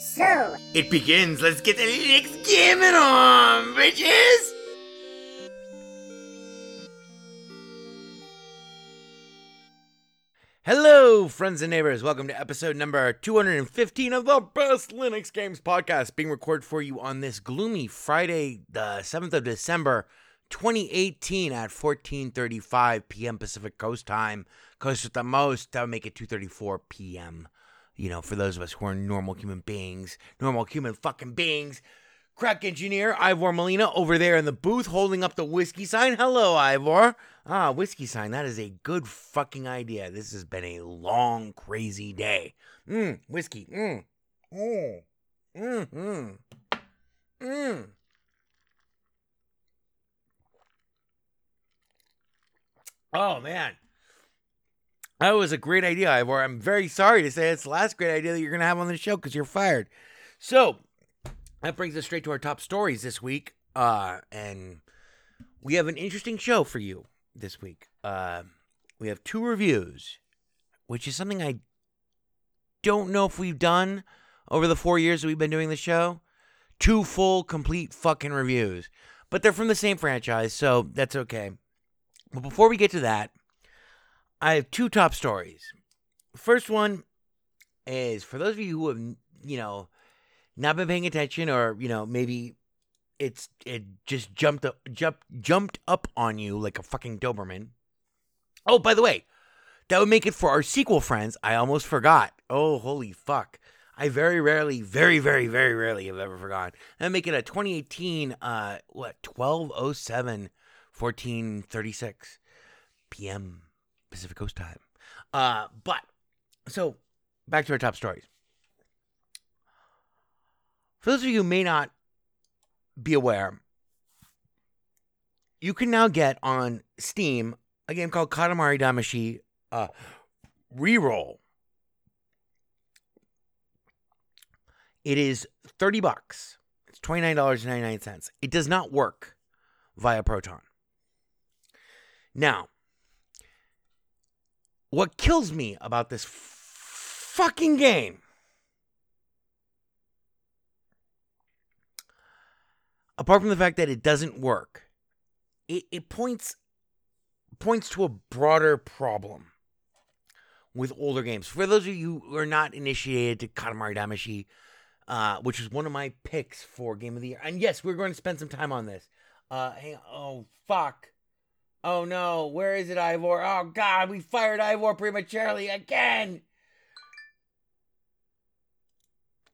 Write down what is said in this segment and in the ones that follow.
So, it begins. Let's get the Linux gaming on, bitches! Hello, friends and neighbors. Welcome to episode number 215 of the Best Linux Games Podcast, being recorded for you on this gloomy Friday, the 7th of December, 2018 at 14:35 p.m. Pacific Coast time. Coast at the most, that would make it 2:34 p.m. You know, for those of us who are normal human beings, normal human fucking beings. Crack engineer Ivor Molina over there in the booth holding up the whiskey sign. Hello, Ivor. Ah, whiskey sign. That is a good fucking idea. This has been a long, crazy day. Mmm, whiskey. Mmm. Mmm. Mmm. Mmm. Mmm. Oh, man. That was a great idea, Ivor. I'm very sorry to say it's the last great idea that you're going to have on the show because you're fired. So, that brings us straight to our top stories this week. Uh, and we have an interesting show for you this week. Uh, we have two reviews, which is something I don't know if we've done over the four years that we've been doing the show. Two full, complete fucking reviews. But they're from the same franchise, so that's okay. But before we get to that, I have two top stories. First one is for those of you who have, you know, not been paying attention or, you know, maybe it's it just jumped up jumped jumped up on you like a fucking Doberman. Oh, by the way, that would make it for our sequel friends. I almost forgot. Oh, holy fuck. I very rarely, very, very, very rarely have ever forgotten. That make it a 2018 uh what 1207 1436 p.m. Pacific Coast time. Uh but so back to our top stories. For those of you who may not be aware, you can now get on Steam a game called Katamari Damacy uh, Reroll. It is 30 bucks. It's $29.99. It does not work via Proton. Now, what kills me about this fucking game apart from the fact that it doesn't work, it, it points points to a broader problem with older games. For those of you who are not initiated to Katamari Damacy, uh, which is one of my picks for Game of the Year, and yes, we're going to spend some time on this. Uh, hang on. Oh fuck. Oh no, where is it, Ivor? Oh god, we fired Ivor prematurely again.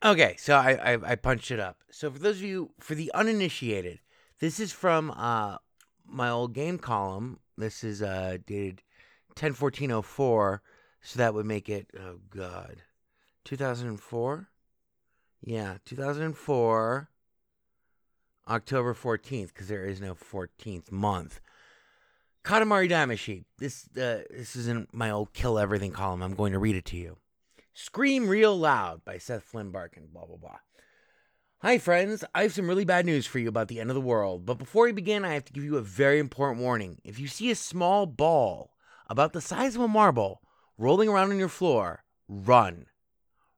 Okay, so I, I I punched it up. So for those of you for the uninitiated, this is from uh my old game column. This is uh dated 101404, so that would make it oh god. 2004? Yeah, 2004 October 14th because there is no 14th month. Katamari Damacy. This uh, this isn't my old kill everything column. I'm going to read it to you. Scream Real Loud by Seth Flynn Barkin, blah, blah, blah. Hi, friends. I have some really bad news for you about the end of the world. But before we begin, I have to give you a very important warning. If you see a small ball about the size of a marble rolling around on your floor, run.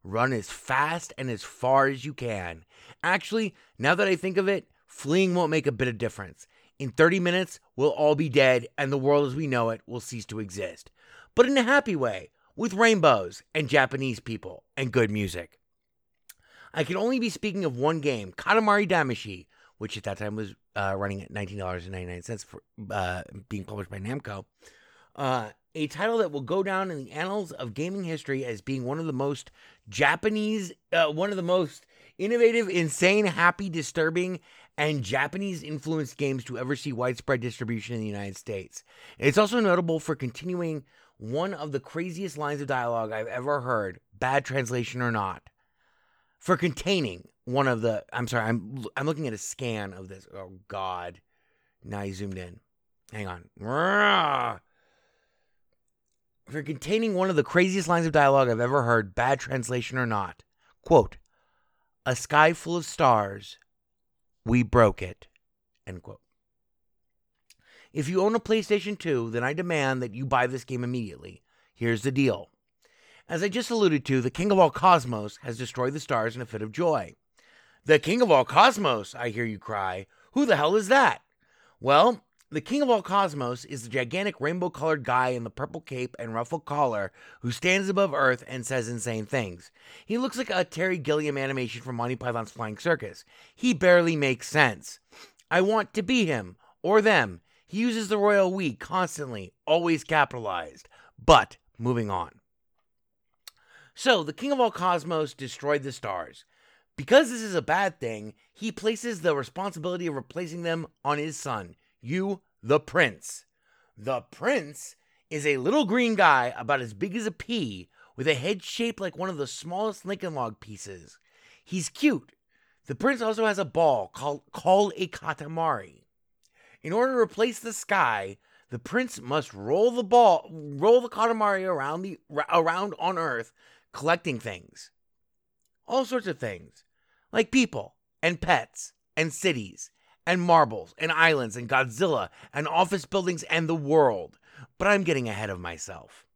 Run as fast and as far as you can. Actually, now that I think of it, fleeing won't make a bit of difference. In 30 minutes, we'll all be dead and the world as we know it will cease to exist. But in a happy way, with rainbows and Japanese people and good music. I can only be speaking of one game, Katamari Damacy, which at that time was uh, running at $19.99 for uh, being published by Namco. Uh, a title that will go down in the annals of gaming history as being one of the most Japanese, uh, one of the most innovative, insane, happy, disturbing, and Japanese influenced games to ever see widespread distribution in the United States. It's also notable for continuing one of the craziest lines of dialogue I've ever heard, bad translation or not, for containing one of the. I'm sorry, I'm I'm looking at a scan of this. Oh God, now he zoomed in. Hang on. For containing one of the craziest lines of dialogue I've ever heard, bad translation or not. Quote, a sky full of stars, we broke it. End quote. If you own a PlayStation 2, then I demand that you buy this game immediately. Here's the deal. As I just alluded to, the King of all cosmos has destroyed the stars in a fit of joy. The King of all cosmos, I hear you cry. Who the hell is that? Well, the King of all cosmos is the gigantic rainbow colored guy in the purple cape and ruffled collar who stands above Earth and says insane things. He looks like a Terry Gilliam animation from Monty Python's Flying Circus. He barely makes sense. I want to be him, or them. He uses the royal we constantly, always capitalized. But, moving on. So, the King of all cosmos destroyed the stars. Because this is a bad thing, he places the responsibility of replacing them on his son, you, the prince. The prince is a little green guy about as big as a pea with a head shaped like one of the smallest Lincoln log pieces. He's cute. The prince also has a ball called, called a katamari. In order to replace the sky, the prince must roll the ball, roll the katamari around the around on Earth, collecting things, all sorts of things, like people and pets and cities and marbles and islands and Godzilla and office buildings and the world. But I'm getting ahead of myself.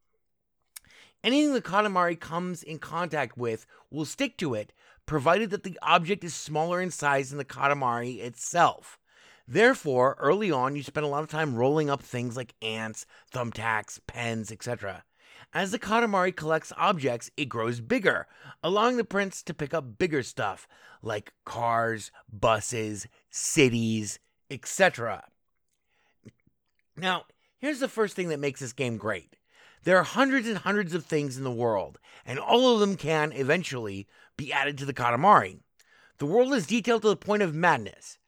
Anything the Katamari comes in contact with will stick to it, provided that the object is smaller in size than the Katamari itself. Therefore, early on, you spend a lot of time rolling up things like ants, thumbtacks, pens, etc. As the Katamari collects objects, it grows bigger, allowing the prince to pick up bigger stuff like cars, buses, cities, etc. Now, here's the first thing that makes this game great. There are hundreds and hundreds of things in the world, and all of them can eventually be added to the Katamari. The world is detailed to the point of madness.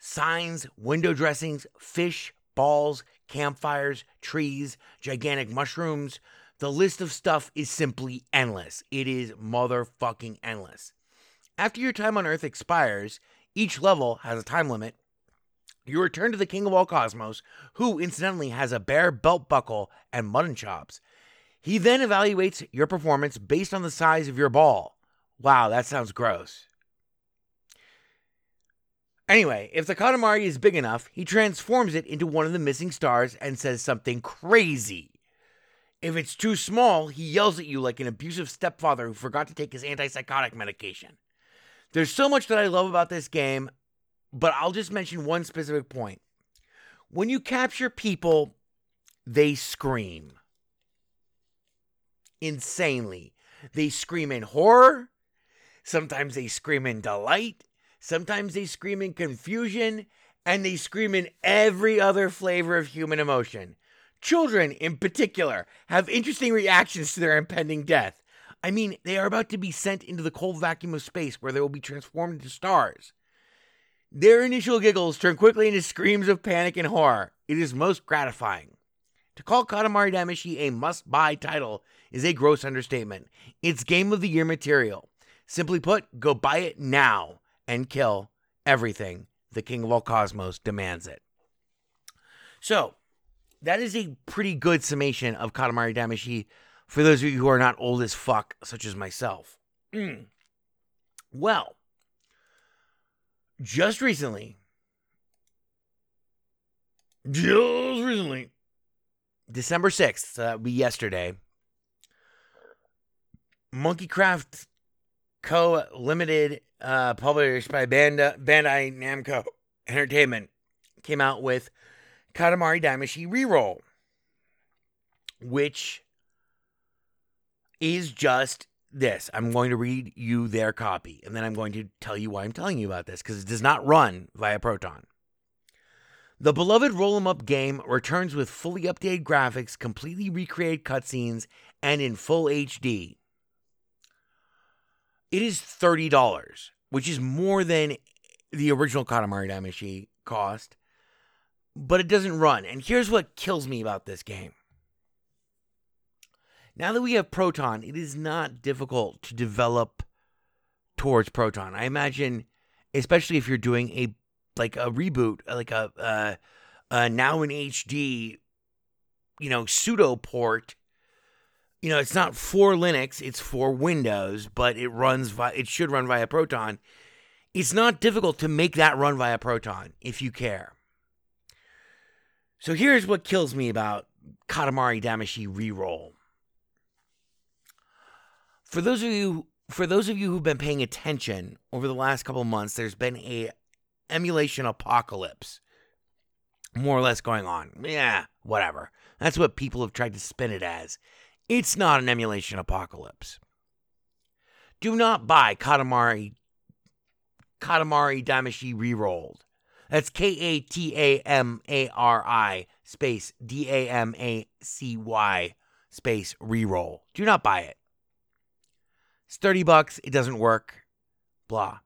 Signs, window dressings, fish, balls, campfires, trees, gigantic mushrooms, the list of stuff is simply endless. It is motherfucking endless. After your time on Earth expires, each level has a time limit. You return to the King of all cosmos, who incidentally has a bare belt buckle and mutton chops. He then evaluates your performance based on the size of your ball. Wow, that sounds gross. Anyway, if the Katamari is big enough, he transforms it into one of the missing stars and says something crazy. If it's too small, he yells at you like an abusive stepfather who forgot to take his antipsychotic medication. There's so much that I love about this game, but I'll just mention one specific point. When you capture people, they scream insanely. They scream in horror. Sometimes they scream in delight. Sometimes they scream in confusion. And they scream in every other flavor of human emotion. Children, in particular, have interesting reactions to their impending death. I mean, they are about to be sent into the cold vacuum of space where they will be transformed into stars. Their initial giggles turn quickly into screams of panic and horror. It is most gratifying. To call Katamari Damacy a must buy title is a gross understatement. It's game of the year material. Simply put, go buy it now and kill everything. The king of all cosmos demands it. So, that is a pretty good summation of Katamari Damacy for those of you who are not old as fuck, such as myself. Mm. Well, just recently, just recently, December 6th, so that would be yesterday, Monkeycraft Co. Limited, uh, published by Banda, Bandai Namco Entertainment, came out with Katamari Damacy Reroll, which is just this. I'm going to read you their copy, and then I'm going to tell you why I'm telling you about this, because it does not run via Proton. The beloved roll 'em up game returns with fully updated graphics, completely recreated cutscenes, and in full HD. It is $30, which is more than the original Katamari Damacy cost, but it doesn't run. And here's what kills me about this game. Now that we have Proton, it is not difficult to develop towards Proton. I imagine, especially if you're doing a like a reboot, like a uh, now in HD, you know, pseudo port. You know, it's not for Linux; it's for Windows, but it runs. Vi- it should run via Proton. It's not difficult to make that run via Proton if you care. So here's what kills me about Katamari Damacy Reroll. For those of you for those of you who've been paying attention over the last couple months, there's been a emulation apocalypse more or less going on. Yeah, whatever. That's what people have tried to spin it as. It's not an emulation apocalypse. Do not buy Katamari Katamari Damacy Rerolled. That's K A T A M A R I space D A M A C Y space reroll. Do not buy it. It's 30 bucks. It doesn't work. Blah.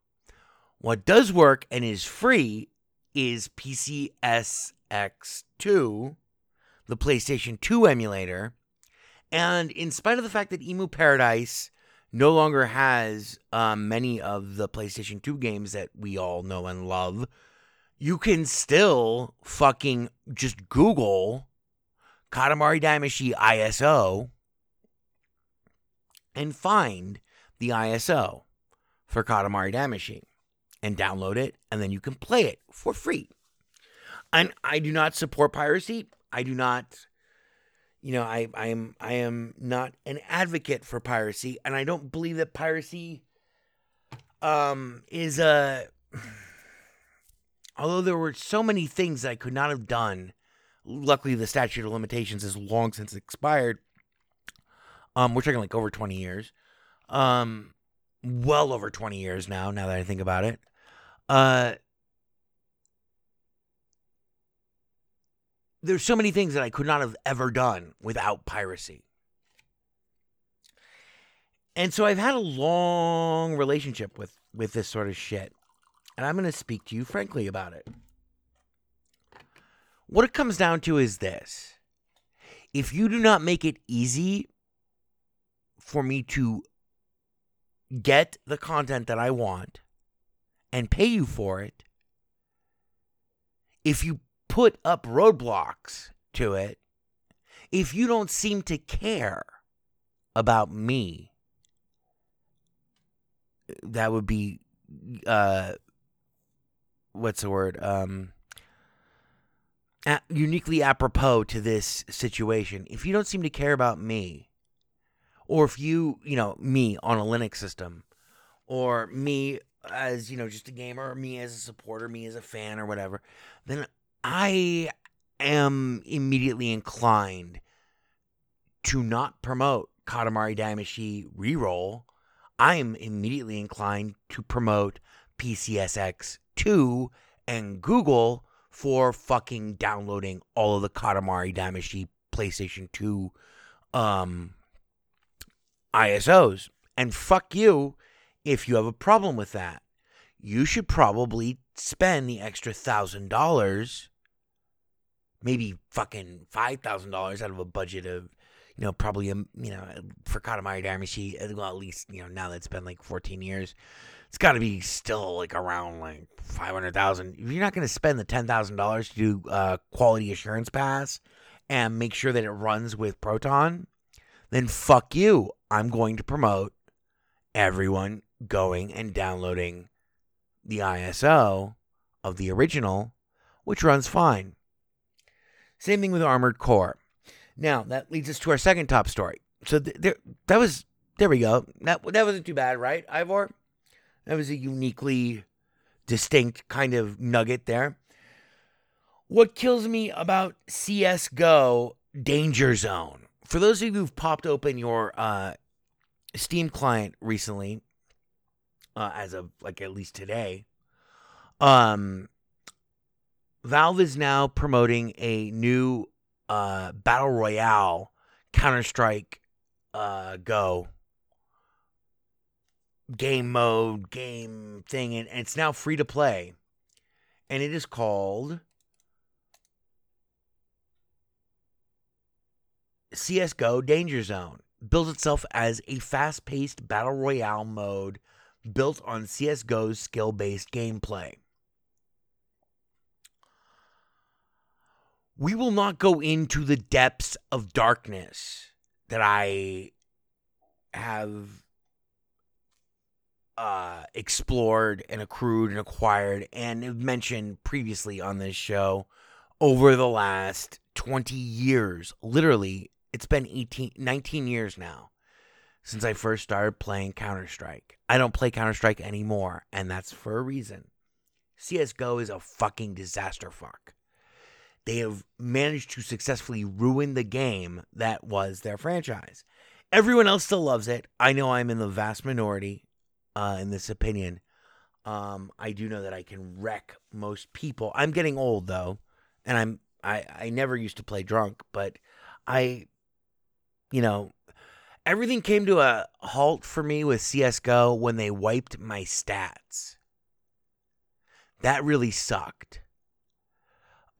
What does work and is free is PCSX2, the PlayStation 2 emulator. And in spite of the fact that Emu Paradise no longer has um, many of the PlayStation 2 games that we all know and love, you can still fucking just Google Katamari Damacy ISO and find the ISO for Katamari Damacy and download it, and then you can play it for free. And I do not support piracy. I do not, you know, I, I am I am not an advocate for piracy, and I don't believe that piracy um is a although there were so many things I could not have done. Luckily the statute of limitations is long since expired. Um, we're talking like over 20 years. Um, well over 20 years now, now that I think about it. Uh, there's so many things that I could not have ever done without piracy. And so I've had a long relationship with with this sort of shit. And I'm going to speak to you frankly about it. What it comes down to is this. If you do not make it easy for me to get the content that I want and pay you for it, if you put up roadblocks to it, if you don't seem to care about me, that would be uh what's the word um uniquely apropos to this situation. If you don't seem to care about me or if you you know me on a linux system or me as you know, just a gamer, or me as a supporter, me as a fan, or whatever, then I am immediately inclined to not promote Katamari Damacy reroll. I am immediately inclined to promote PCSX 2 and Google for fucking downloading all of the Katamari Damacy PlayStation 2 um, ISOs. And fuck you if you have a problem with that. You should probably spend the extra thousand dollars, maybe fucking five thousand dollars out of a budget of, you know, probably a you know, for Katamari Damacy. Well, at least you know now that it's been like fourteen years, it's got to be still like around like five hundred thousand. If you're not going to spend the ten thousand dollars to do uh, quality assurance pass and make sure that it runs with Proton, then fuck you. I'm going to promote everyone going and downloading the ISO of the original, which runs fine. Same thing with Armored Core. Now that leads us to our second top story. So th- there, that was there we go. That that wasn't too bad, right, Ivor? That was a uniquely distinct kind of nugget there. What kills me about CS:GO Danger Zone? For those of you who've popped open your uh, Steam client recently, uh, as of like at least today, um, Valve is now promoting a new uh, battle royale Counter Strike uh, Go game mode, game thing, and, and it's now free to play. And it is called CSGO Danger Zone. Builds itself as a fast paced battle royale mode built on CSGO's skill based gameplay. We will not go into the depths of darkness that I have uh, explored and accrued and acquired and mentioned previously on this show over the last 20 years. Literally, it's been 18, 19 years now since I first started playing Counter Strike. I don't play Counter Strike anymore, and that's for a reason. CSGO is a fucking disaster fuck. They have managed to successfully ruin the game that was their franchise. Everyone else still loves it. I know I'm in the vast minority uh, in this opinion. Um, I do know that I can wreck most people. I'm getting old though, and I'm I I never used to play drunk, but I, you know, everything came to a halt for me with CS:GO when they wiped my stats. That really sucked.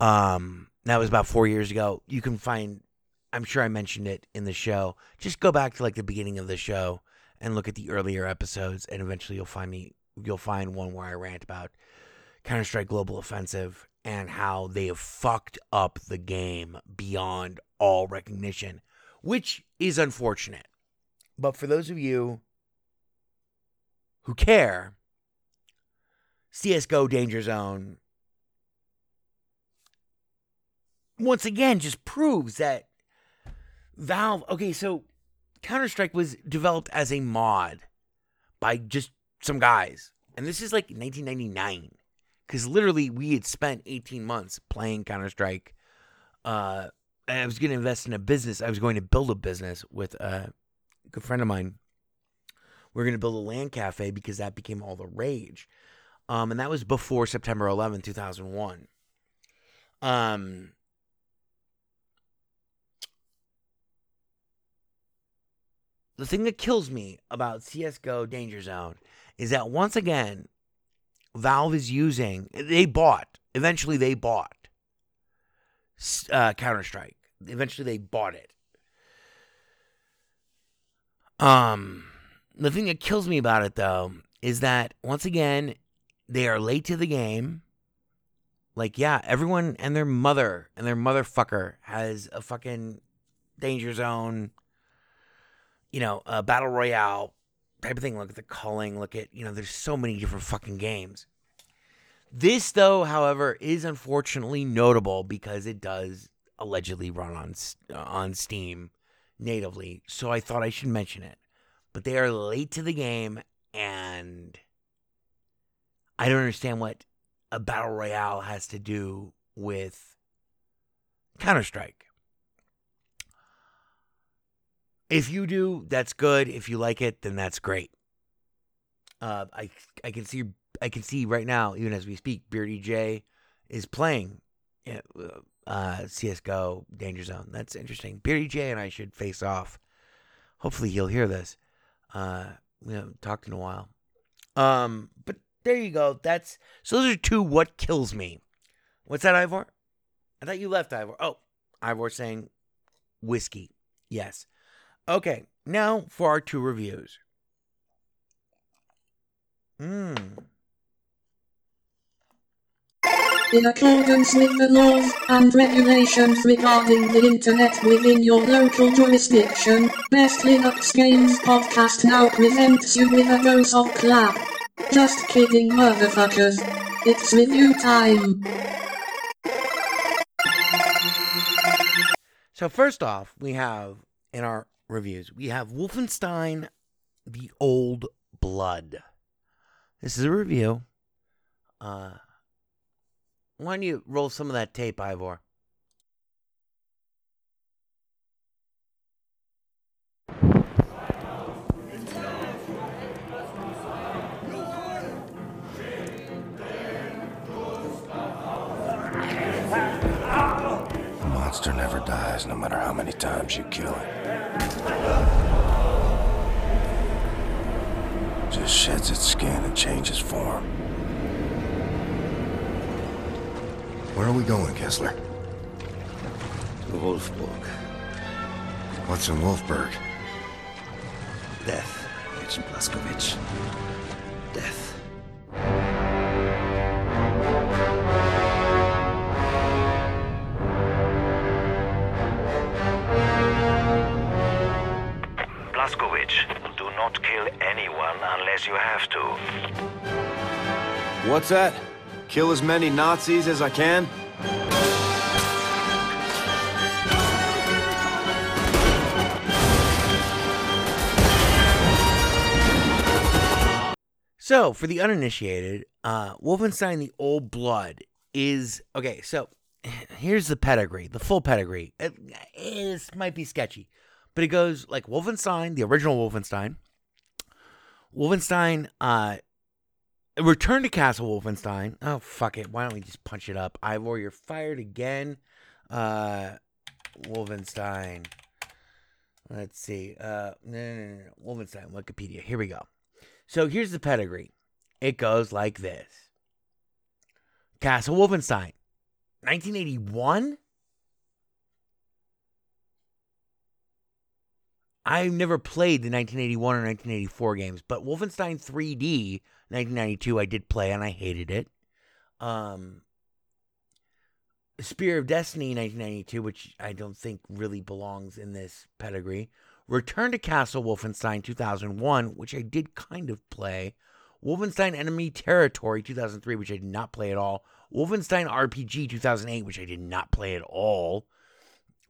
Um, that was about four years ago. You can find, I'm sure I mentioned it in the show. Just go back to like the beginning of the show and look at the earlier episodes, and eventually you'll find me. You'll find one where I rant about Counter Strike Global Offensive and how they have fucked up the game beyond all recognition, which is unfortunate. But for those of you who care, CSGO Danger Zone once again just proves that Valve. Okay, so Counter Strike was developed as a mod by just some guys. And this is like 1999. Because literally, we had spent 18 months playing Counter Strike. Uh, I was going to invest in a business. I was going to build a business with a good friend of mine. We are going to build a LAN cafe because that became all the rage. Um, and that was before September 11, 2001. Um, the thing that kills me about CSGO Danger Zone is that once again, Valve is using, they bought, eventually they bought uh, Counter Strike. Eventually they bought it. Um, the thing that kills me about it though is that once again, they are late to the game. Like, yeah, everyone and their mother and their motherfucker has a fucking danger zone you know, a battle royale type of thing. Look at the culling. Look at you know, there's so many different fucking games. This, though, however, is unfortunately notable because it does allegedly run on on Steam natively. So I thought I should mention it. But they are late to the game, and I don't understand what a battle royale has to do with Counter Strike. If you do, that's good. If you like it, then that's great. Uh, I I can see I can see right now, even as we speak, Beardy J is playing yeah, uh, CS:GO Danger Zone. That's interesting. Beardy J and I should face off. Hopefully, he'll hear this. Uh, we haven't talked in a while. Um, but there you go. That's so. Those are two. What kills me? What's that, Ivor? I thought you left, Ivor. Oh, Ivor saying whiskey. Yes. Okay. Now for our two reviews. Mmm. In accordance with the laws and regulations regarding the internet within your local jurisdiction, Best Linux Games Podcast now presents you with a dose of clap. Just kidding, motherfuckers. It's review time. So first off, we have in our reviews, we have Wolfenstein: The Old Blood. This is a review. Uh, why don't you roll some of that tape, Ivor? Monster never dies, no matter how many times you kill it. Just sheds its skin and changes form. Where are we going, Kessler? To Wulfburg. What's in Wulfburg? Death, Agent Blazkowicz. Death. Blazkowicz, do not kill anyone unless you have to. What's that? Kill as many Nazis as I can? So, for the uninitiated, uh, Wolfenstein the Old Blood is okay. So, here's the pedigree, the full pedigree. It, it might be sketchy, but it goes like Wolfenstein, the original Wolfenstein, Wolfenstein, uh, Return to Castle Wolfenstein. Oh, fuck it. Why don't we just punch it up? Ivor, you're fired again. Uh, Wolfenstein. Let's see. Uh, no, no, no, no. Wolfenstein, Wikipedia. Here we go. So here's the pedigree. It goes like this Castle Wolfenstein, 1981. I've never played the 1981 or 1984 games, but Wolfenstein 3D 1992 I did play and I hated it. Um, Spear of Destiny 1992, which I don't think really belongs in this pedigree. Return to Castle Wolfenstein 2001, which I did kind of play. Wolfenstein Enemy Territory 2003, which I did not play at all. Wolfenstein RPG 2008, which I did not play at all.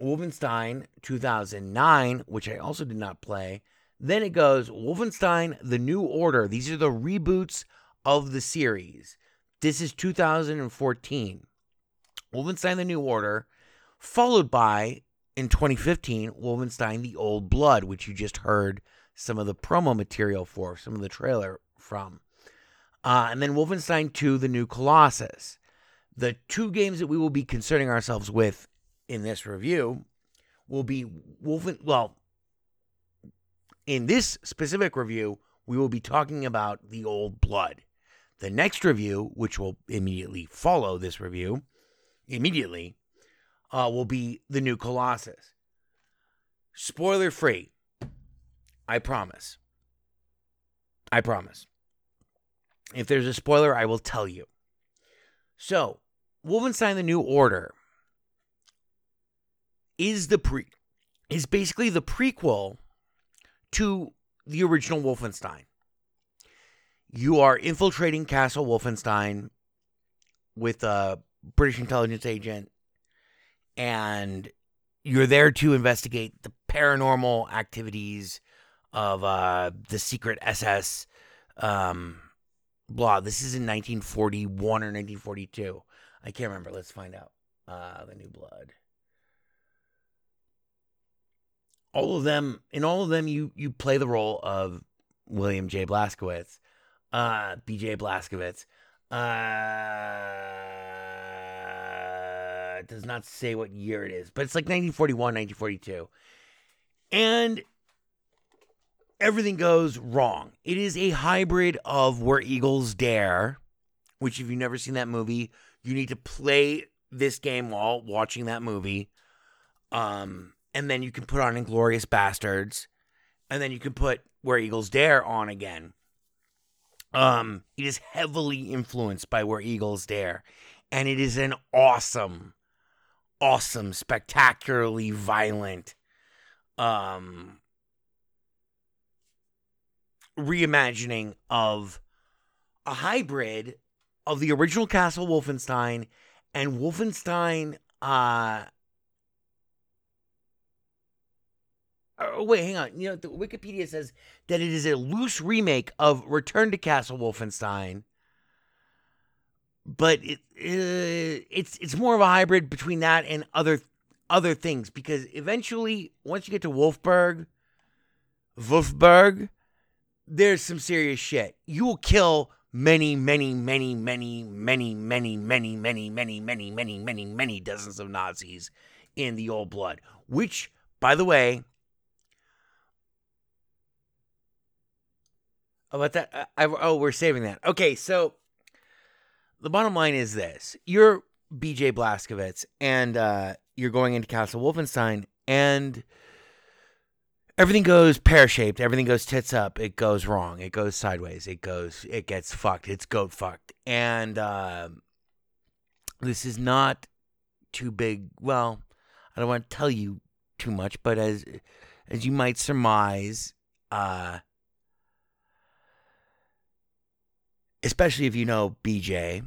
Wolfenstein 2009, which I also did not play. Then it goes Wolfenstein The New Order. These are the reboots of the series. This is 2014. Wolfenstein The New Order, followed by in 2015, Wolfenstein The Old Blood, which you just heard some of the promo material for, some of the trailer from. Uh, and then Wolfenstein 2 The New Colossus. The two games that we will be concerning ourselves with in this review will be Wolfen. Well, in this specific review, we will be talking about The Old Blood. The next review, which will immediately follow this review, immediately, uh, will be The New Colossus. Spoiler free. I promise. I promise. If there's a spoiler, I will tell you. So, Wolfenstein the New Order is the pre is basically the prequel to the original Wolfenstein. You are infiltrating Castle Wolfenstein with a British intelligence agent, and you're there to investigate the paranormal activities of uh, the secret SS um, blah. This is in 1941 or 1942. I can't remember. Let's find out. Uh, the New Blood. All of them, in all of them, you you play the role of William J. Blazkowicz, uh, B.J. Blazkowicz. Uh, it does not say what year it is, but it's like 1941, 1942. And everything goes wrong. It is a hybrid of Where Eagles Dare, which, if you've never seen that movie, you need to play this game while watching that movie. Um, and then you can put on Inglorious Bastards, and then you can put Where Eagles Dare on again. Um, it is heavily influenced by Where Eagles Dare, and it is an awesome, awesome, spectacularly violent, um, reimagining of a hybrid of the original Castle Wolfenstein and Wolfenstein. Uh, oh, wait, hang on. You know, the Wikipedia says that it is a loose remake of Return to Castle Wolfenstein, but it uh, it's it's more of a hybrid between that and other other things because eventually, once you get to Wulfburg, Wulfburg, there's some serious shit. You will kill many, many, many, many, many, many, many, many, many, many, many, many, many dozens of Nazis in the old blood. Which, by the way, about that, I, oh, we're saving that. Okay, so the bottom line is this: you're BJ Blazkowicz, and uh, you're going into Castle Wolfenstein, and everything goes pear shaped. Everything goes tits up. It goes wrong. It goes sideways. It goes. It gets fucked. It's goat fucked. And uh, this is not too big. Well, I don't want to tell you too much, but as as you might surmise, uh, especially if you know BJ,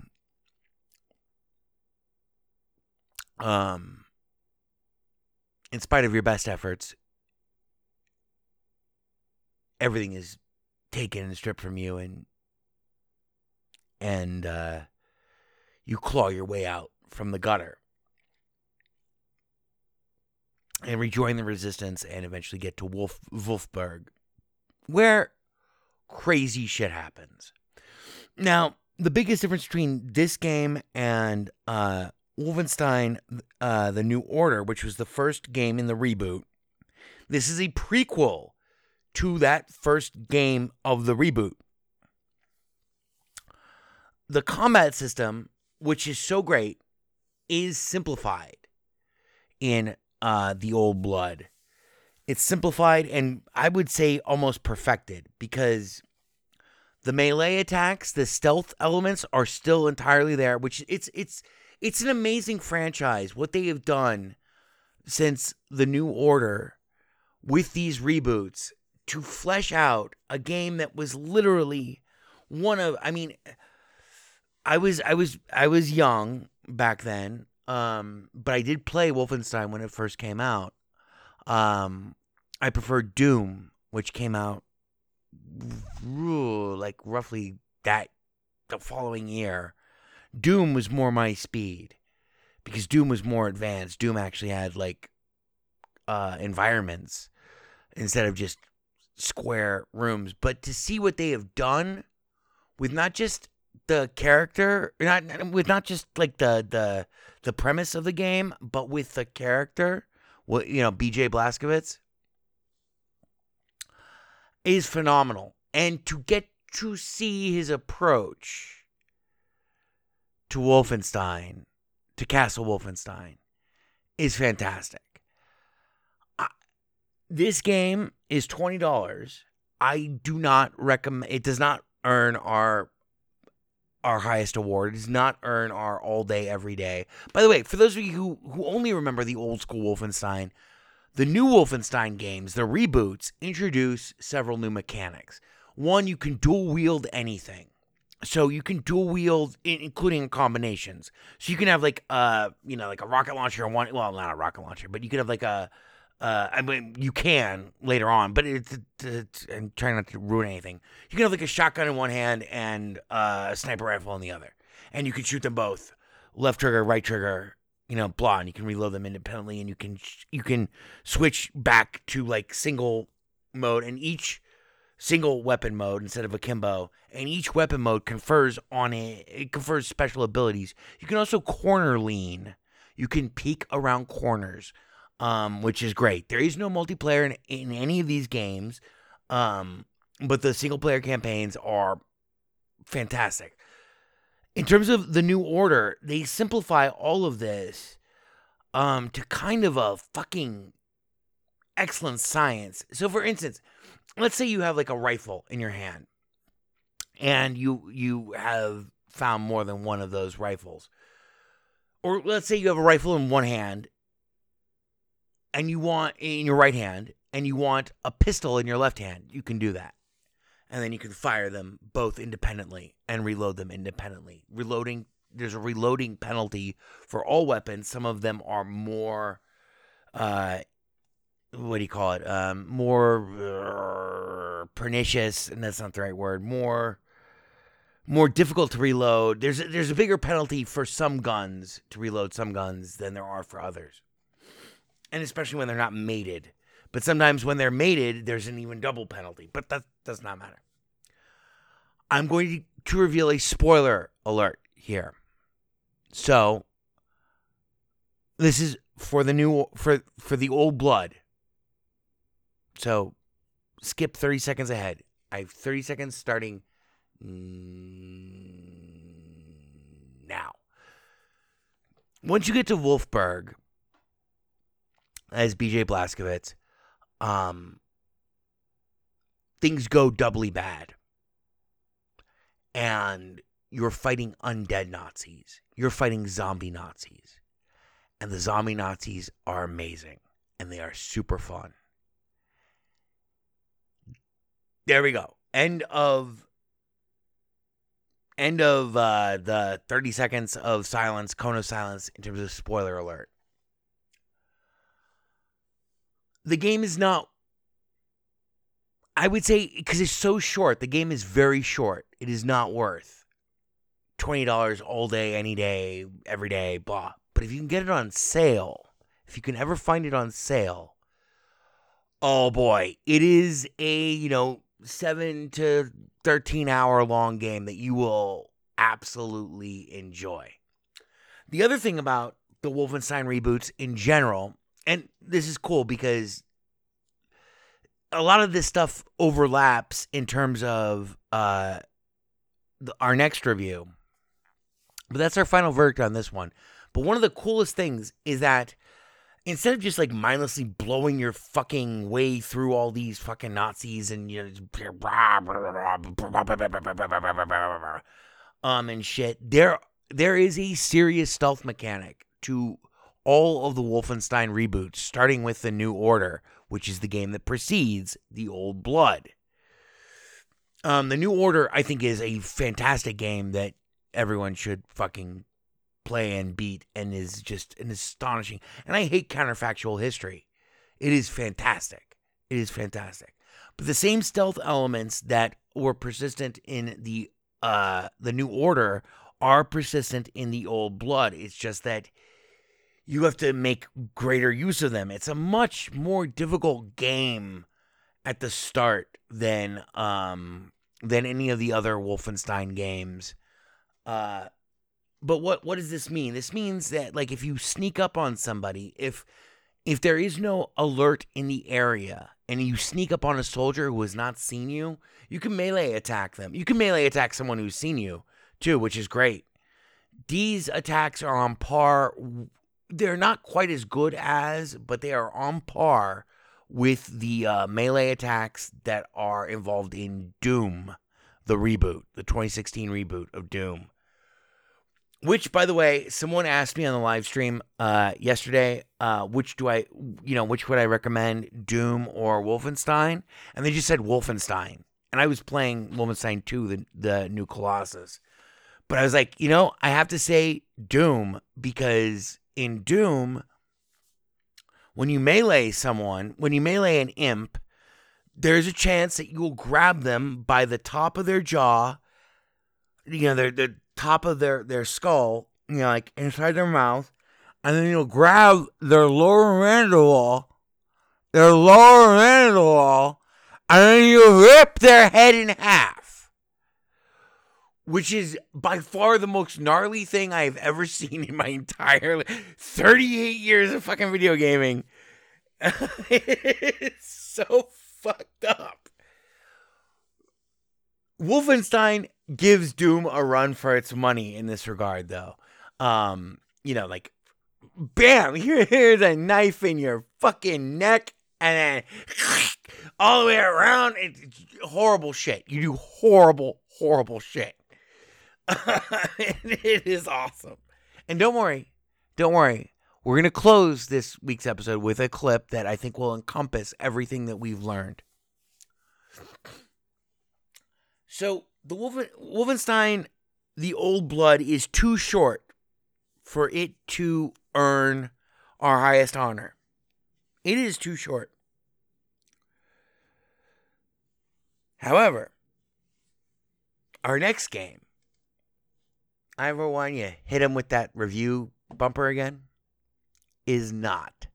um, in spite of your best efforts, everything is taken and stripped from you and and uh, you claw your way out from the gutter and rejoin the resistance and eventually get to Wolf Wulfburg where crazy shit happens. Now, the biggest difference between this game and uh, Wolfenstein uh, The New Order, which was the first game in the reboot, this is a prequel to that first game of the reboot. The combat system, which is so great, is simplified in uh, the old blood. It's simplified and I would say almost perfected because the melee attacks, the stealth elements are still entirely there, which it's it's it's an amazing franchise what they have done since the new order with these reboots to flesh out a game that was literally one of I mean I was I was I was young back then um but I did play Wolfenstein when it first came out. Um I preferred Doom which came out like roughly that the following year Doom was more my speed. Because Doom was more advanced. Doom actually had like uh environments instead of just square rooms, but to see what they have done with not just the character, not with not just like the the the premise of the game, but with the character, what you know, BJ Blazkowicz is phenomenal, and to get to see his approach to Wolfenstein, to Castle Wolfenstein, is fantastic this game is twenty dollars. I do not recommend. It does not earn our our highest award. It does not earn our all day every day. By the way, for those of you who who only remember the old school Wolfenstein, the new Wolfenstein games, the reboots, introduce several new mechanics. One, you can dual wield anything. So you can dual wield, including combinations. So you can have like uh, you know, like a rocket launcher and one. Well, not a rocket launcher, but you could have like a uh, I mean, you can later on, but it's, it's I'm trying not to ruin anything. You can have like a shotgun in one hand and uh, a sniper rifle in the other, and you can shoot them both, left trigger, right trigger, you know, blah, and you can reload them independently, and you can you can switch back to like single mode, and each single weapon mode instead of akimbo, and each weapon mode confers on it. It confers special abilities. You can also corner lean. You can peek around corners um, which is great. There is no multiplayer in, in any of these games, um, but the single player campaigns are fantastic. In terms of the new order, they simplify all of this um, to kind of a fucking excellent science. So, for instance, let's say you have like a rifle in your hand, and you you have found more than one of those rifles. Or let's say you have a rifle in one hand and you want in your right hand and you want a pistol in your left hand, you can do that. And then you can fire them both independently and reload them independently. Reloading, there's a reloading penalty for all weapons. Some of them are more, uh, what do you call it? Um, more uh, pernicious, and that's not the right word. More, more difficult to reload. There's there's a bigger penalty for some guns to reload some guns than there are for others and especially when they're not mated. But sometimes when they're mated, there's an even double penalty. But that does not matter. I'm going to reveal a spoiler alert here. So this is for the new for for the old blood. So skip 30 seconds ahead. I have 30 seconds starting now. Once you get to Wulfburg, as BJ Blazkowicz, um, things go doubly bad. And you're fighting undead Nazis. You're fighting zombie Nazis. And the zombie Nazis are amazing. And they are super fun. There we go. End of end of uh, the 30 seconds of silence, cone of silence in terms of spoiler alert. The game is not I would say because it's so short, the game is very short. It is not worth twenty dollars all day, any day, every day, blah. But if you can get it on sale, if you can ever find it on sale, oh boy, it is a you know seven to thirteen hour long game that you will absolutely enjoy. The other thing about the Wolfenstein reboots in general and this is cool because a lot of this stuff overlaps in terms of uh, the, our next review. But that's our final verdict on this one. But one of the coolest things is that instead of just like mindlessly blowing your fucking way through all these fucking Nazis and you know um and shit, there there is a serious stealth mechanic to all of the Wolfenstein reboots, starting with The New Order, which is the game that precedes The Old Blood. Um, the New Order, I think, is a fantastic game that everyone should fucking play and beat, and is just an astonishing. And I hate counterfactual history. It is fantastic. It is fantastic. But the same stealth elements that were persistent in the uh the New Order are persistent in the Old Blood. It's just that you have to make greater use of them. It's a much more difficult game at the start than um than any of the other Wolfenstein games. Uh but what what does this mean? This means that like if you sneak up on somebody, if if there is no alert in the area and you sneak up on a soldier who has not seen you, you can melee attack them. You can melee attack someone who's seen you too, which is great. These attacks are on par they're not quite as good as, but they are on par with the uh, melee attacks that are involved in Doom, the reboot, the 2016 reboot of Doom. Which, by the way, someone asked me on the live stream uh, yesterday, uh, which do I, you know, which would I recommend, Doom or Wolfenstein? And they just said Wolfenstein. And I was playing Wolfenstein 2, the, the new Colossus. But I was like, you know, I have to say Doom because in Doom, when you melee someone, when you melee an imp, there's a chance that you will grab them by the top of their jaw, you know, their the top of their their skull, you know, like inside their mouth, and then you'll grab their lower mandible, their lower mandible, and then you rip their head in half. Which is by far the most gnarly thing I've ever seen in my entire li- 38 years of fucking video gaming. it's so fucked up. Wolfenstein gives Doom a run for its money in this regard, though. Um, you know, like, bam, here, here's a knife in your fucking neck, and then all the way around. It's it's horrible shit. You do horrible, horrible shit. it is awesome. And don't worry, don't worry. We're going to close this week's episode with a clip that I think will encompass everything that we've learned. So, the Wolfen- Wolfenstein, the Old Blood, is too short for it to earn our highest honor. It is too short. However, our next game, Ivor one, you hit him with that review bumper again, is not.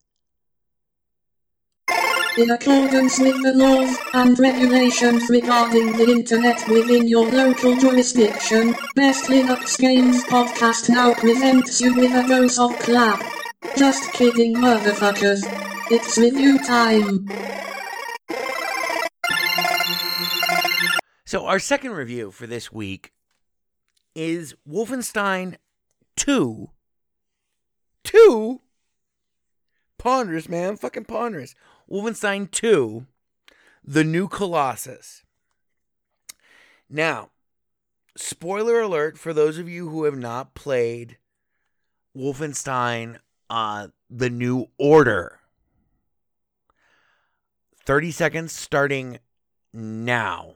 In accordance with the laws and regulations regarding the internet within your local jurisdiction, Best Linux Games Podcast now presents you with a dose of clap. Just kidding, motherfuckers. It's review time. So, our second review for this week is Wolfenstein 2. 2? Ponderous, man. Fucking ponderous. Wolfenstein 2, The New Colossus. Now, spoiler alert for those of you who have not played Wolfenstein uh, The New Order. 30 seconds starting now.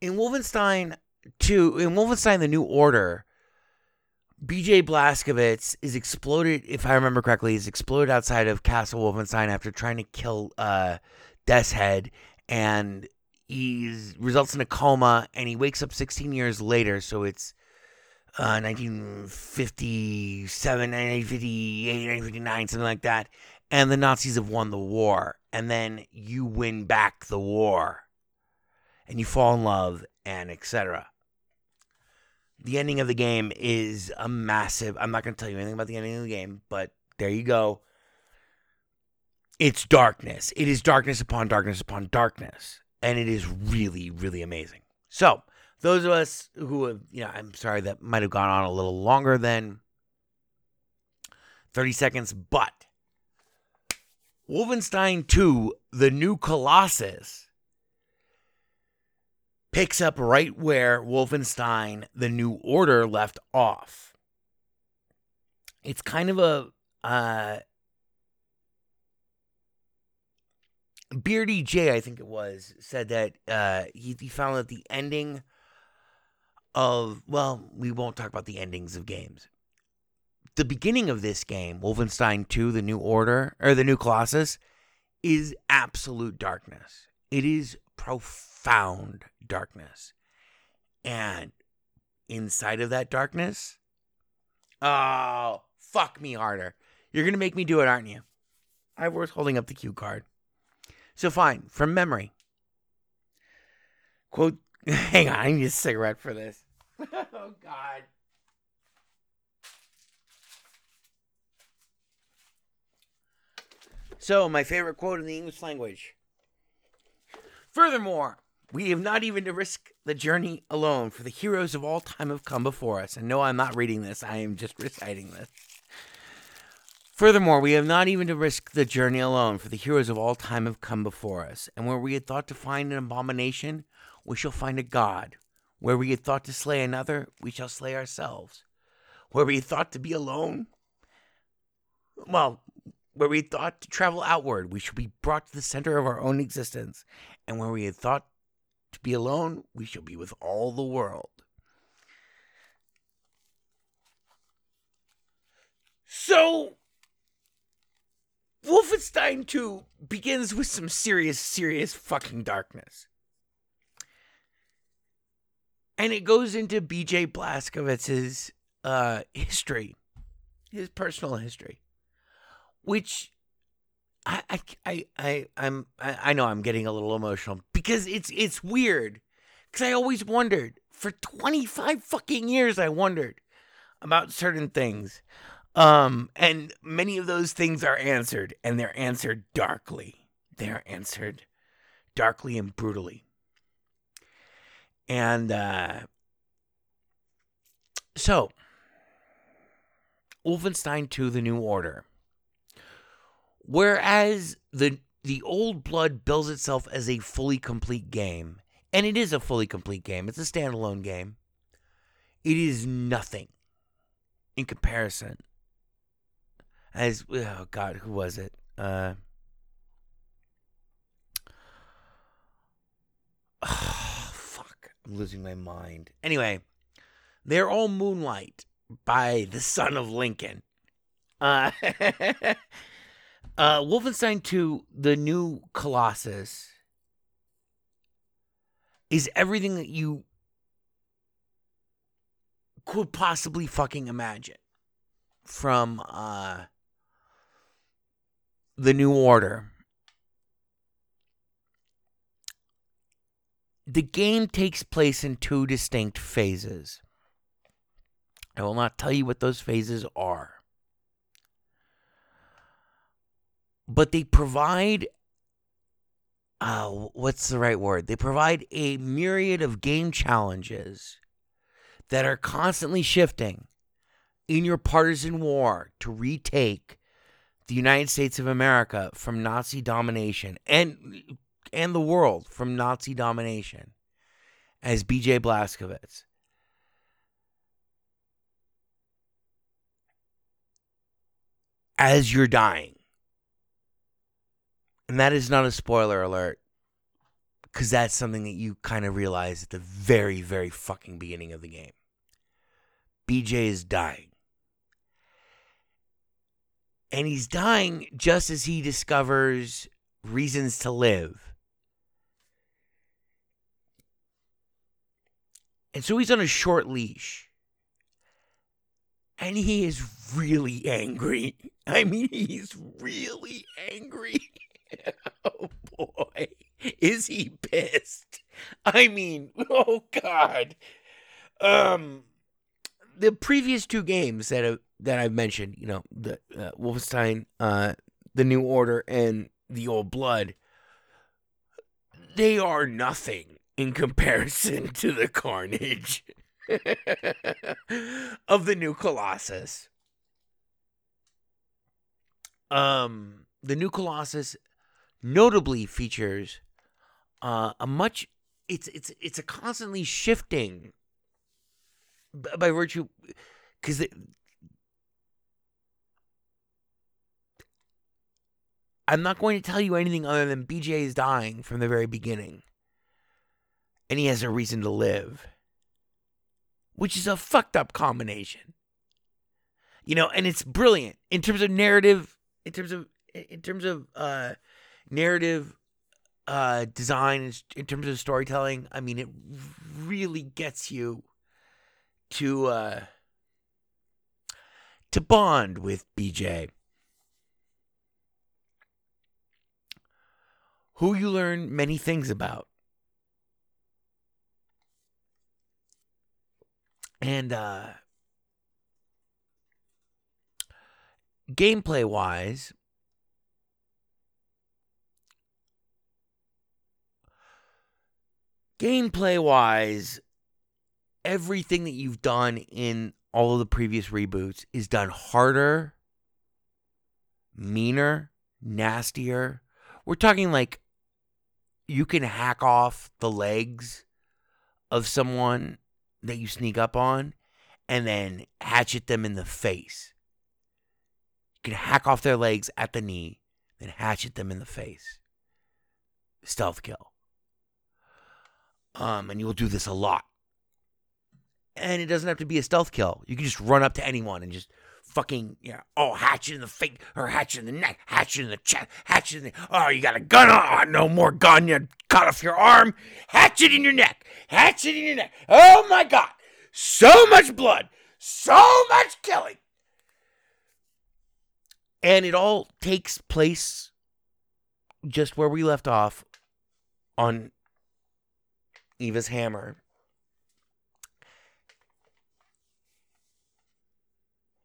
In Wolfenstein 2, in Wolfenstein The New Order, BJ Blazkowicz is exploded, if I remember correctly, is exploded outside of Castle Wolfenstein after trying to kill uh, Death's Head, and he results in a coma, and he wakes up 16 years later. So it's uh, 1957, 1958, 1959, something like that. And the Nazis have won the war, and then you win back the war, and you fall in love, and etc the ending of the game is a massive. I'm not going to tell you anything about the ending of the game, but there you go. It's darkness. It is darkness upon darkness upon darkness, and it is really, really amazing. So, those of us who have, you know, I'm sorry that might have gone on a little longer than 30 seconds, but Wolfenstein 2: The New Colossus picks up right where Wolfenstein The New Order left off. It's kind of a uh Beardy J, I think it was, said that uh he, he found that the ending of well, we won't talk about the endings of games. The beginning of this game, Wolfenstein 2, The New Order, or The New Colossus, is absolute darkness. It is profound darkness. And inside of that darkness, oh, fuck me harder. You're going to make me do it, aren't you? I was holding up the cue card. So fine, from memory. Quote, hang on, I need a cigarette for this. oh, God. So, my favorite quote in the English language. Furthermore, we have not even to risk the journey alone, for the heroes of all time have come before us. And no, I'm not reading this, I am just reciting this. Furthermore, we have not even to risk the journey alone, for the heroes of all time have come before us. And where we had thought to find an abomination, we shall find a god. Where we had thought to slay another, we shall slay ourselves. Where we had thought to be alone, well, where we thought to travel outward, we shall be brought to the center of our own existence. And where we had thought to be alone, we shall be with all the world. So, Wolfenstein 2 begins with some serious, serious fucking darkness. And it goes into BJ Blazkowicz's uh, history, his personal history, which I, I, I, I, I'm, I, I know I'm getting a little emotional because it's, it's weird. Because I always wondered for 25 fucking years, I wondered about certain things. Um, and many of those things are answered, and they're answered darkly. They're answered darkly and brutally. And uh, so, Wolfenstein 2 The New Order. Whereas the the old blood bills itself as a fully complete game, and it is a fully complete game. It's a standalone game. It is nothing in comparison. As oh god, who was it? Uh oh, fuck, I'm losing my mind. Anyway, they're all Moonlight by the son of Lincoln. Uh, uh Wolfenstein 2, the new Colossus is everything that you could possibly fucking imagine from uh the new order. The game takes place in two distinct phases. I will not tell you what those phases are but they provide uh, what's the right word? They provide a myriad of game challenges that are constantly shifting in your partisan war to retake the United States of America from Nazi domination and and the world from Nazi domination as BJ Blazkowicz. As you're dying. And that is not a spoiler alert. Because that's something that you kind of realize at the very, very fucking beginning of the game. BJ is dying. And he's dying just as he discovers reasons to live. And so he's on a short leash. And he is really angry. I mean, he's really angry. oh boy, is he pissed? I mean, oh god. Um, the previous two games that have, that I've mentioned, you know, the uh, Wolfenstein, uh, the New Order, and the Old Blood, they are nothing in comparison to the carnage of the new Colossus. Um, the new Colossus notably features uh, a much it's it's it's a constantly shifting by virtue because I'm not going to tell you anything other than BJ is dying from the very beginning. And he has a reason to live. Which is a fucked up combination. You know, and it's brilliant in terms of narrative, in terms of in terms of uh narrative uh design in terms of storytelling i mean it really gets you to uh to bond with bj who you learn many things about. And uh gameplay wise gameplay wise, everything that you've done in all of the previous reboots is done harder, meaner, nastier. We're talking like you can hack off the legs of someone that you sneak up on and then hatchet them in the face. You can hack off their legs at the knee, then hatchet them in the face. Stealth kill. Um, and you'll do this a lot. And it doesn't have to be a stealth kill. You can just run up to anyone and just fucking yeah, oh hatchet in the face or hatchet in the neck, hatchet in the chest, hatchet in the oh you got a gun on, no more gun, you cut off your arm, hatchet in your neck, hatchet in your neck. Oh my god, so much blood, so much killing, and it all takes place just where we left off on Eva's hammer.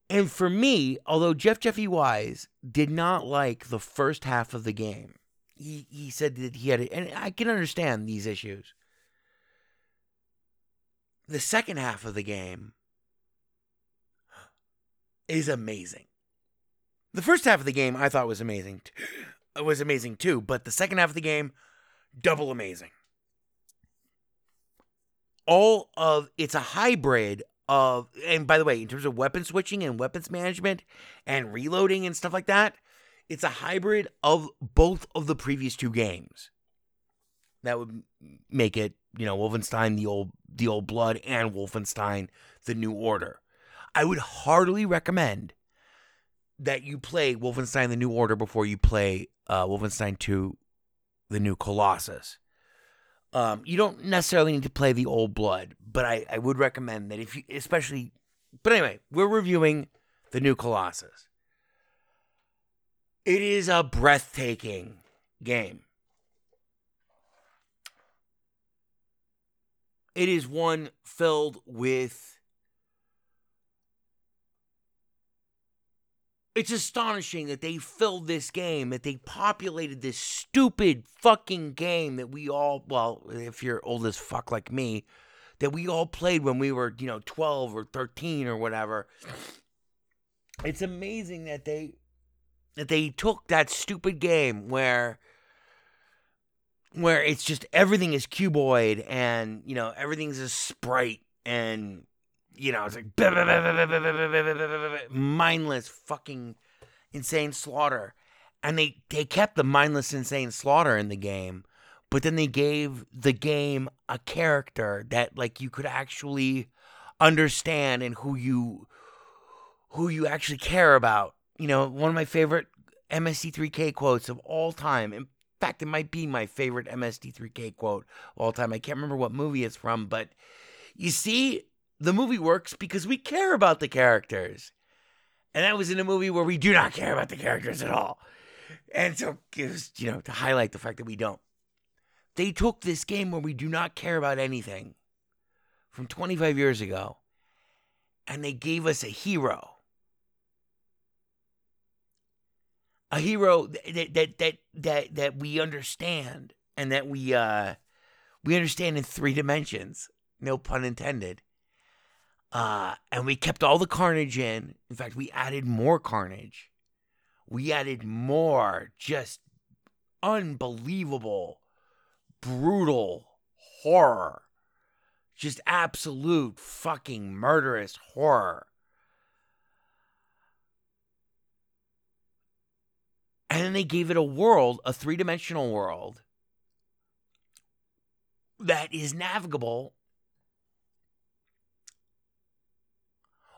And for me, although Jeff Jeffy Wise did not like the first half of the game, he, he said that he had it, and I can understand these issues. The second half of the game is amazing. The first half of the game I thought was amazing. It was amazing too, but the second half of the game, double amazing. All of it's a hybrid of and by the way, in terms of weapon switching and weapons management and reloading and stuff like that, it's a hybrid of both of the previous two games. That would make it, you know, Wolfenstein the old the old blood and Wolfenstein the new order. I would heartily recommend that you play Wolfenstein the New Order before you play uh, Wolfenstein 2 the New Colossus. Um, you don't necessarily need to play the old blood, but I, I would recommend that if you, especially, but anyway, we're reviewing the new Colossus. It is a breathtaking game. It is one filled with. It's astonishing that they filled this game, that they populated this stupid fucking game that we all, well, if you're old as fuck like me, that we all played when we were, you know, 12 or 13 or whatever. It's amazing that they that they took that stupid game where where it's just everything is cuboid and you know everything's a sprite and you know it's like mindless fucking insane slaughter and they they kept the mindless insane slaughter in the game but then they gave the game a character that like you could actually understand and who you who you actually care about you know one of my favorite MST3K quotes of all time in fact it might be my favorite MST3K quote of all time i can't remember what movie it's from but you see the movie works because we care about the characters and that was in a movie where we do not care about the characters at all and so it was, you know to highlight the fact that we don't they took this game where we do not care about anything from 25 years ago and they gave us a hero. A hero that that that that that we understand and that we uh we understand in three dimensions. No pun intended. Uh and we kept all the carnage in. In fact, we added more carnage. We added more just unbelievable brutal horror. Just absolute fucking murderous horror. And then they gave it a world, a three dimensional world that is navigable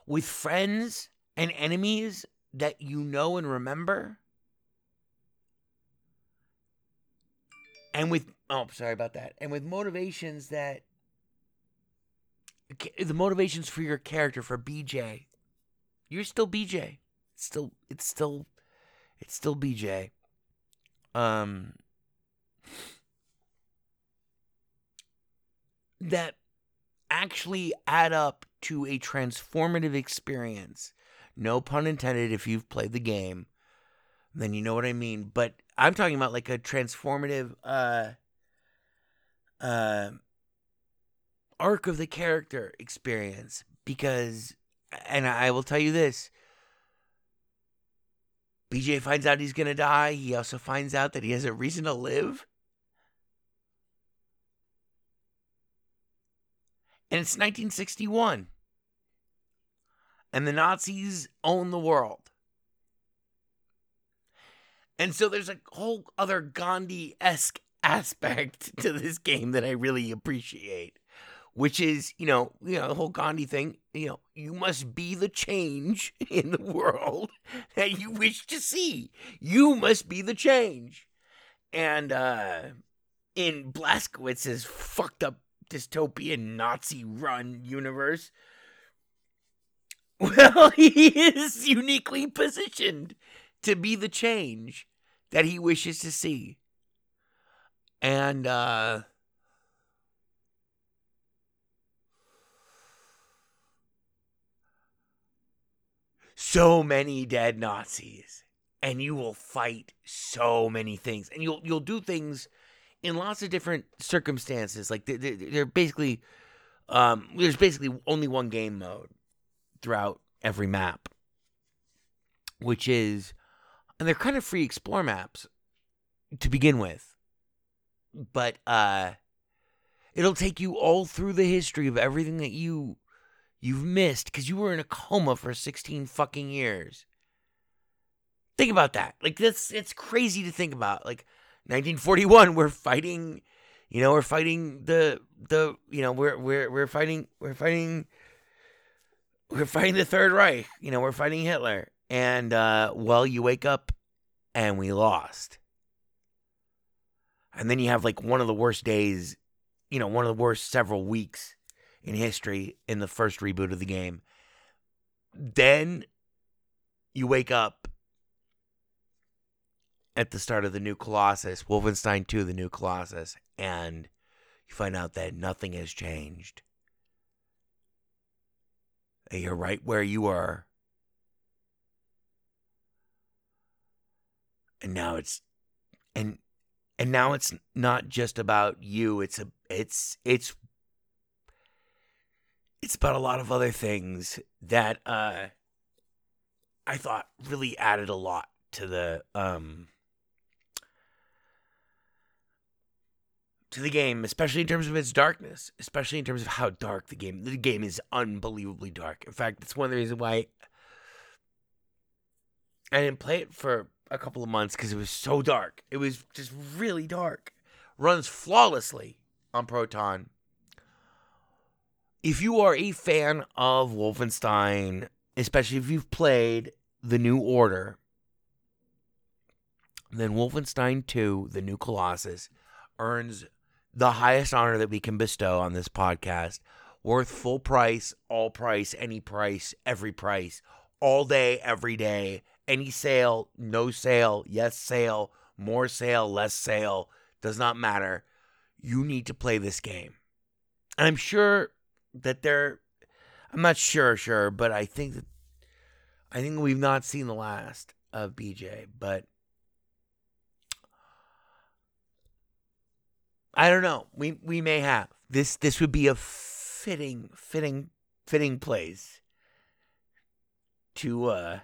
with friends and enemies that you know and remember. And with Oh, sorry about that. And with motivations that the motivations for your character for BJ, you're still BJ. It's still it's still it's still BJ. Um that actually add up to a transformative experience. No pun intended if you've played the game, then you know what I mean, but I'm talking about like a transformative uh uh, arc of the character experience because, and I will tell you this BJ finds out he's going to die. He also finds out that he has a reason to live. And it's 1961. And the Nazis own the world. And so there's a whole other Gandhi esque aspect to this game that I really appreciate, which is, you know, you know, the whole Gandhi thing, you know, you must be the change in the world that you wish to see. You must be the change. And uh in Blazkowicz's fucked up dystopian Nazi run universe, well, he is uniquely positioned to be the change that he wishes to see. And uh so many dead Nazis and you will fight so many things. And you'll you'll do things in lots of different circumstances. Like they're, they're basically um there's basically only one game mode throughout every map which is and they're kind of free explore maps to begin with but uh it'll take you all through the history of everything that you you've missed because you were in a coma for 16 fucking years. Think about that. Like that's it's crazy to think about. Like 1941, we're fighting, you know, we're fighting the the you know we're we're we're fighting we're fighting we're fighting the Third Reich. You know, we're fighting Hitler, and uh, well, you wake up and we lost, and then you have like one of the worst days, you know, one of the worst several weeks in history in the first reboot of the game. Then you wake up at the start of the new Colossus, Wolfenstein 2, the new Colossus, and you find out that nothing has changed. You're right where you are. And now it's and and now it's not just about you, it's a it's it's it's about a lot of other things that uh I thought really added a lot to the um to the game, especially in terms of its darkness, especially in terms of how dark the game the game is unbelievably dark. In fact, it's one of the reasons why I didn't play it for a couple of months because it was so dark. It was just really dark. Runs flawlessly on Proton if you are a fan of Wolfenstein, especially if you've played The New Order, then Wolfenstein 2, The New Colossus, earns the highest honor that we can bestow on this podcast. Worth full price, all price, any price, every price, all day, every day, any sale, no sale, yes sale, more sale, less sale, does not matter. You need to play this game. And I'm sure that they're I'm not sure, sure, but I think that I think we've not seen the last of BJ, but I don't know. We we may have. This this would be a fitting fitting fitting place to uh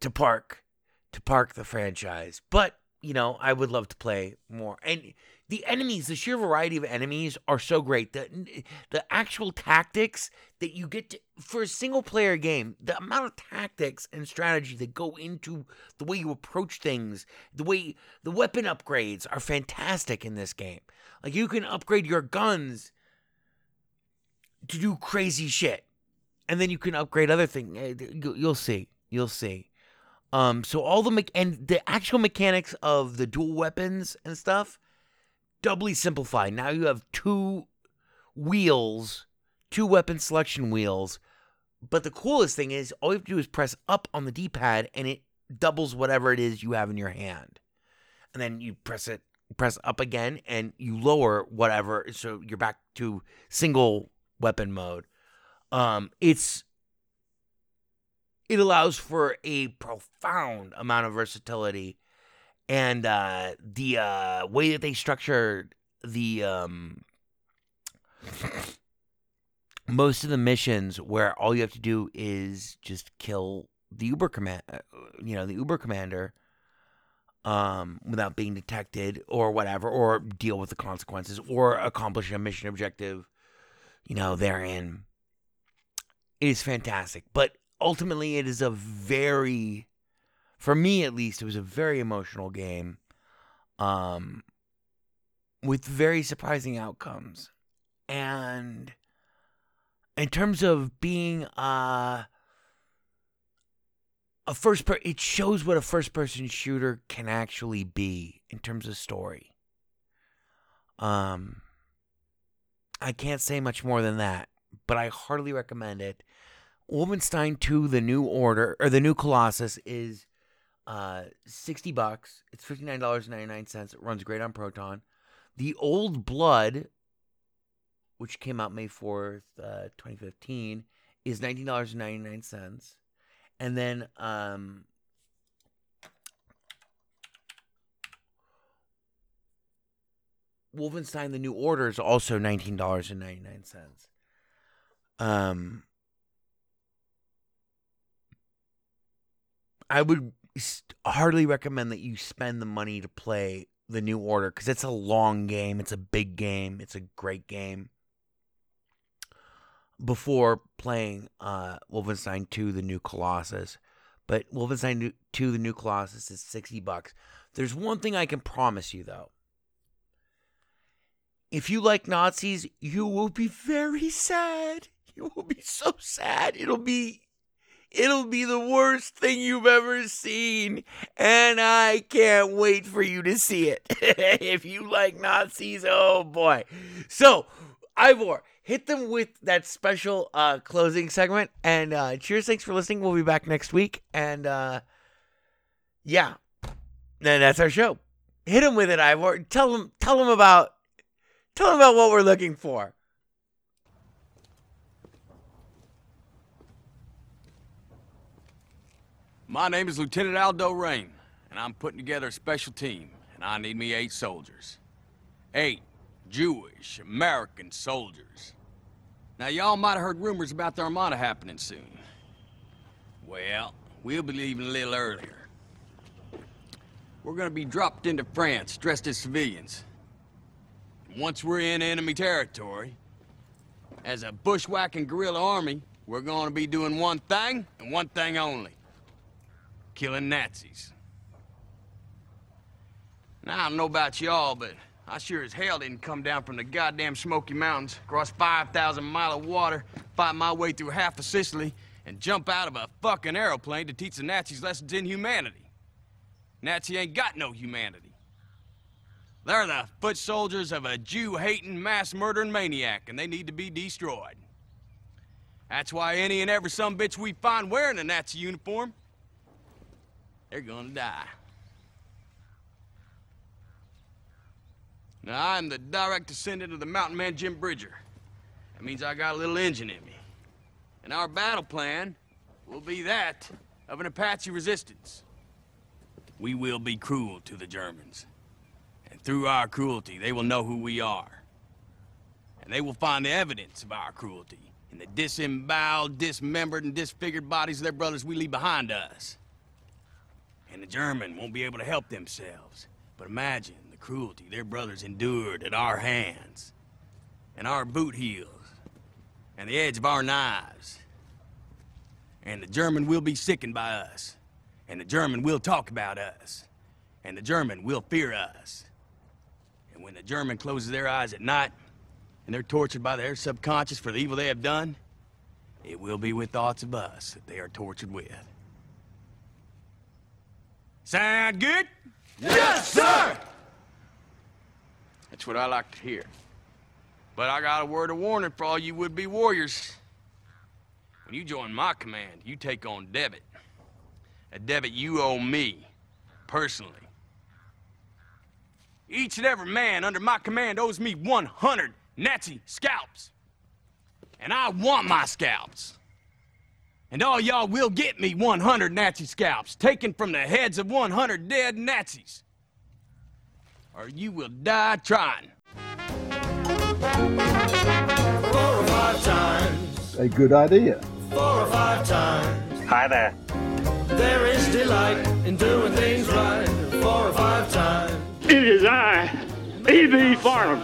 to park to park the franchise. But, you know, I would love to play more. And the enemies, the sheer variety of enemies are so great. The the actual tactics that you get to, for a single player game, the amount of tactics and strategy that go into the way you approach things, the way the weapon upgrades are fantastic in this game. Like you can upgrade your guns to do crazy shit. And then you can upgrade other things. Eh, you'll see. You'll see. Um, so all the me- and the actual mechanics of the dual weapons and stuff doubly simplified. Now you have two wheels, two weapon selection wheels. But the coolest thing is all you have to do is press up on the D pad and it doubles whatever it is you have in your hand. And then you press it, press up again, and you lower whatever. So you're back to single weapon mode. Um, it's it allows for a profound amount of versatility and uh, the uh, way that they structure the um, most of the missions where all you have to do is just kill the Uber command, uh, you know, the Uber commander, um, without being detected or whatever, or deal with the consequences, or accomplish a mission objective, you know, therein. It is fantastic, but ultimately, it is a very for me at least, it was a very emotional game. Um, with very surprising outcomes. And in terms of being uh, a first per it shows what a first person shooter can actually be in terms of story. Um I can't say much more than that, but I heartily recommend it. Wolfenstein 2 The New Order or The New Colossus is uh 60 bucks. It's $59.99. It runs great on Proton. The Old Blood which came out May 4th, uh, 2015 is $19.99. And then um Wolfenstein The New Order is also $19.99. Um I would hardly recommend that you spend the money to play The New Order cuz it's a long game, it's a big game, it's a great game. Before playing uh Wolfenstein 2 The New Colossus. But Wolfenstein 2 The New Colossus is 60 bucks. There's one thing I can promise you though. If you like Nazis, you will be very sad. You will be so sad. It'll be it'll be the worst thing you've ever seen. And I can't wait for you to see it. if you like Nazis, oh boy. So, Ivor, hit them with that special uh closing segment and uh cheers, thanks for listening. We'll be back next week and uh yeah. That's our show. Hit them with it, Ivor. Tell them tell them about Tell them about what we're looking for. My name is Lieutenant Aldo Raine, and I'm putting together a special team, and I need me eight soldiers. Eight Jewish American soldiers. Now, y'all might have heard rumors about the Armada happening soon. Well, we'll be leaving a little earlier. We're gonna be dropped into France dressed as civilians. Once we're in enemy territory, as a bushwhacking guerrilla army, we're gonna be doing one thing, and one thing only. Killing Nazis. Now, I don't know about y'all, but I sure as hell didn't come down from the goddamn Smoky Mountains, cross 5,000 mile of water, fight my way through half of Sicily, and jump out of a fucking aeroplane to teach the Nazis lessons in humanity. Nazi ain't got no humanity. They're the foot soldiers of a Jew-hating, mass-murdering maniac, and they need to be destroyed. That's why any and every some bitch we find wearing a Nazi uniform, they're gonna die. Now, I'm the direct descendant of the mountain man Jim Bridger. That means I got a little engine in me. And our battle plan will be that of an Apache resistance. We will be cruel to the Germans. And through our cruelty, they will know who we are. And they will find the evidence of our cruelty in the disemboweled, dismembered, and disfigured bodies of their brothers we leave behind us. And the German won't be able to help themselves. But imagine the cruelty their brothers endured at our hands. And our boot heels. And the edge of our knives. And the German will be sickened by us. And the German will talk about us. And the German will fear us. And when the German closes their eyes at night, and they're tortured by their subconscious for the evil they have done, it will be with thoughts of us that they are tortured with. Sound good? Yes, sir! That's what I like to hear. But I got a word of warning for all you would-be warriors. When you join my command, you take on debit. A debit you owe me, personally. Each and every man under my command owes me 100 Nazi scalps. And I want my scalps. And all y'all will get me 100 Nazi scalps, taken from the heads of 100 dead Nazis. Or you will die trying. Four or five times, A good idea. four or five times. Hi there. There is delight in doing things right. Four or five times. It is I, E.B. Farnham.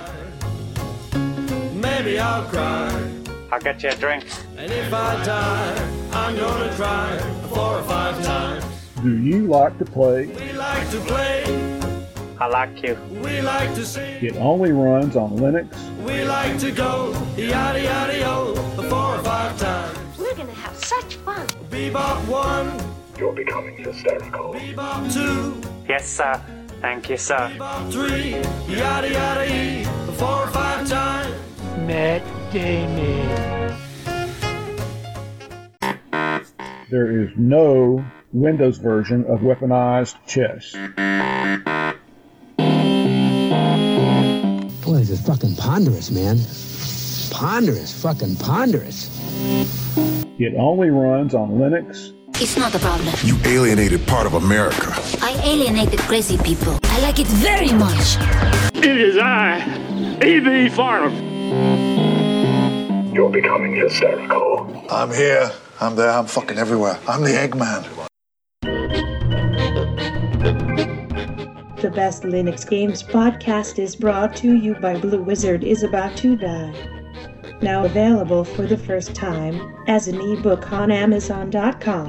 Maybe I'll cry. I'll get you a drink. And if I die, I'm gonna cry four or five times. Do you like to play? We like to play I like you. We like to sing. It only runs on Linux. We like to go yada yada yo four or five times. We're gonna have such fun. Bebop one. You're becoming hysterical. Bebop two. Yes, sir. Thank you, sir. Bebop three. Yada yada e four or five times. Matt Damon. There is no Windows version of weaponized chess. Boy, this is fucking ponderous, man. Ponderous, fucking ponderous. It only runs on Linux. It's not a problem. You alienated part of America. I alienated crazy people. I like it very much. It is I, E.B. Farnham. You're becoming hysterical. I'm here. I'm there. I'm fucking everywhere. I'm the Eggman. The Best Linux Games podcast is brought to you by Blue Wizard is About to Die. Now available for the first time as an ebook on Amazon.com.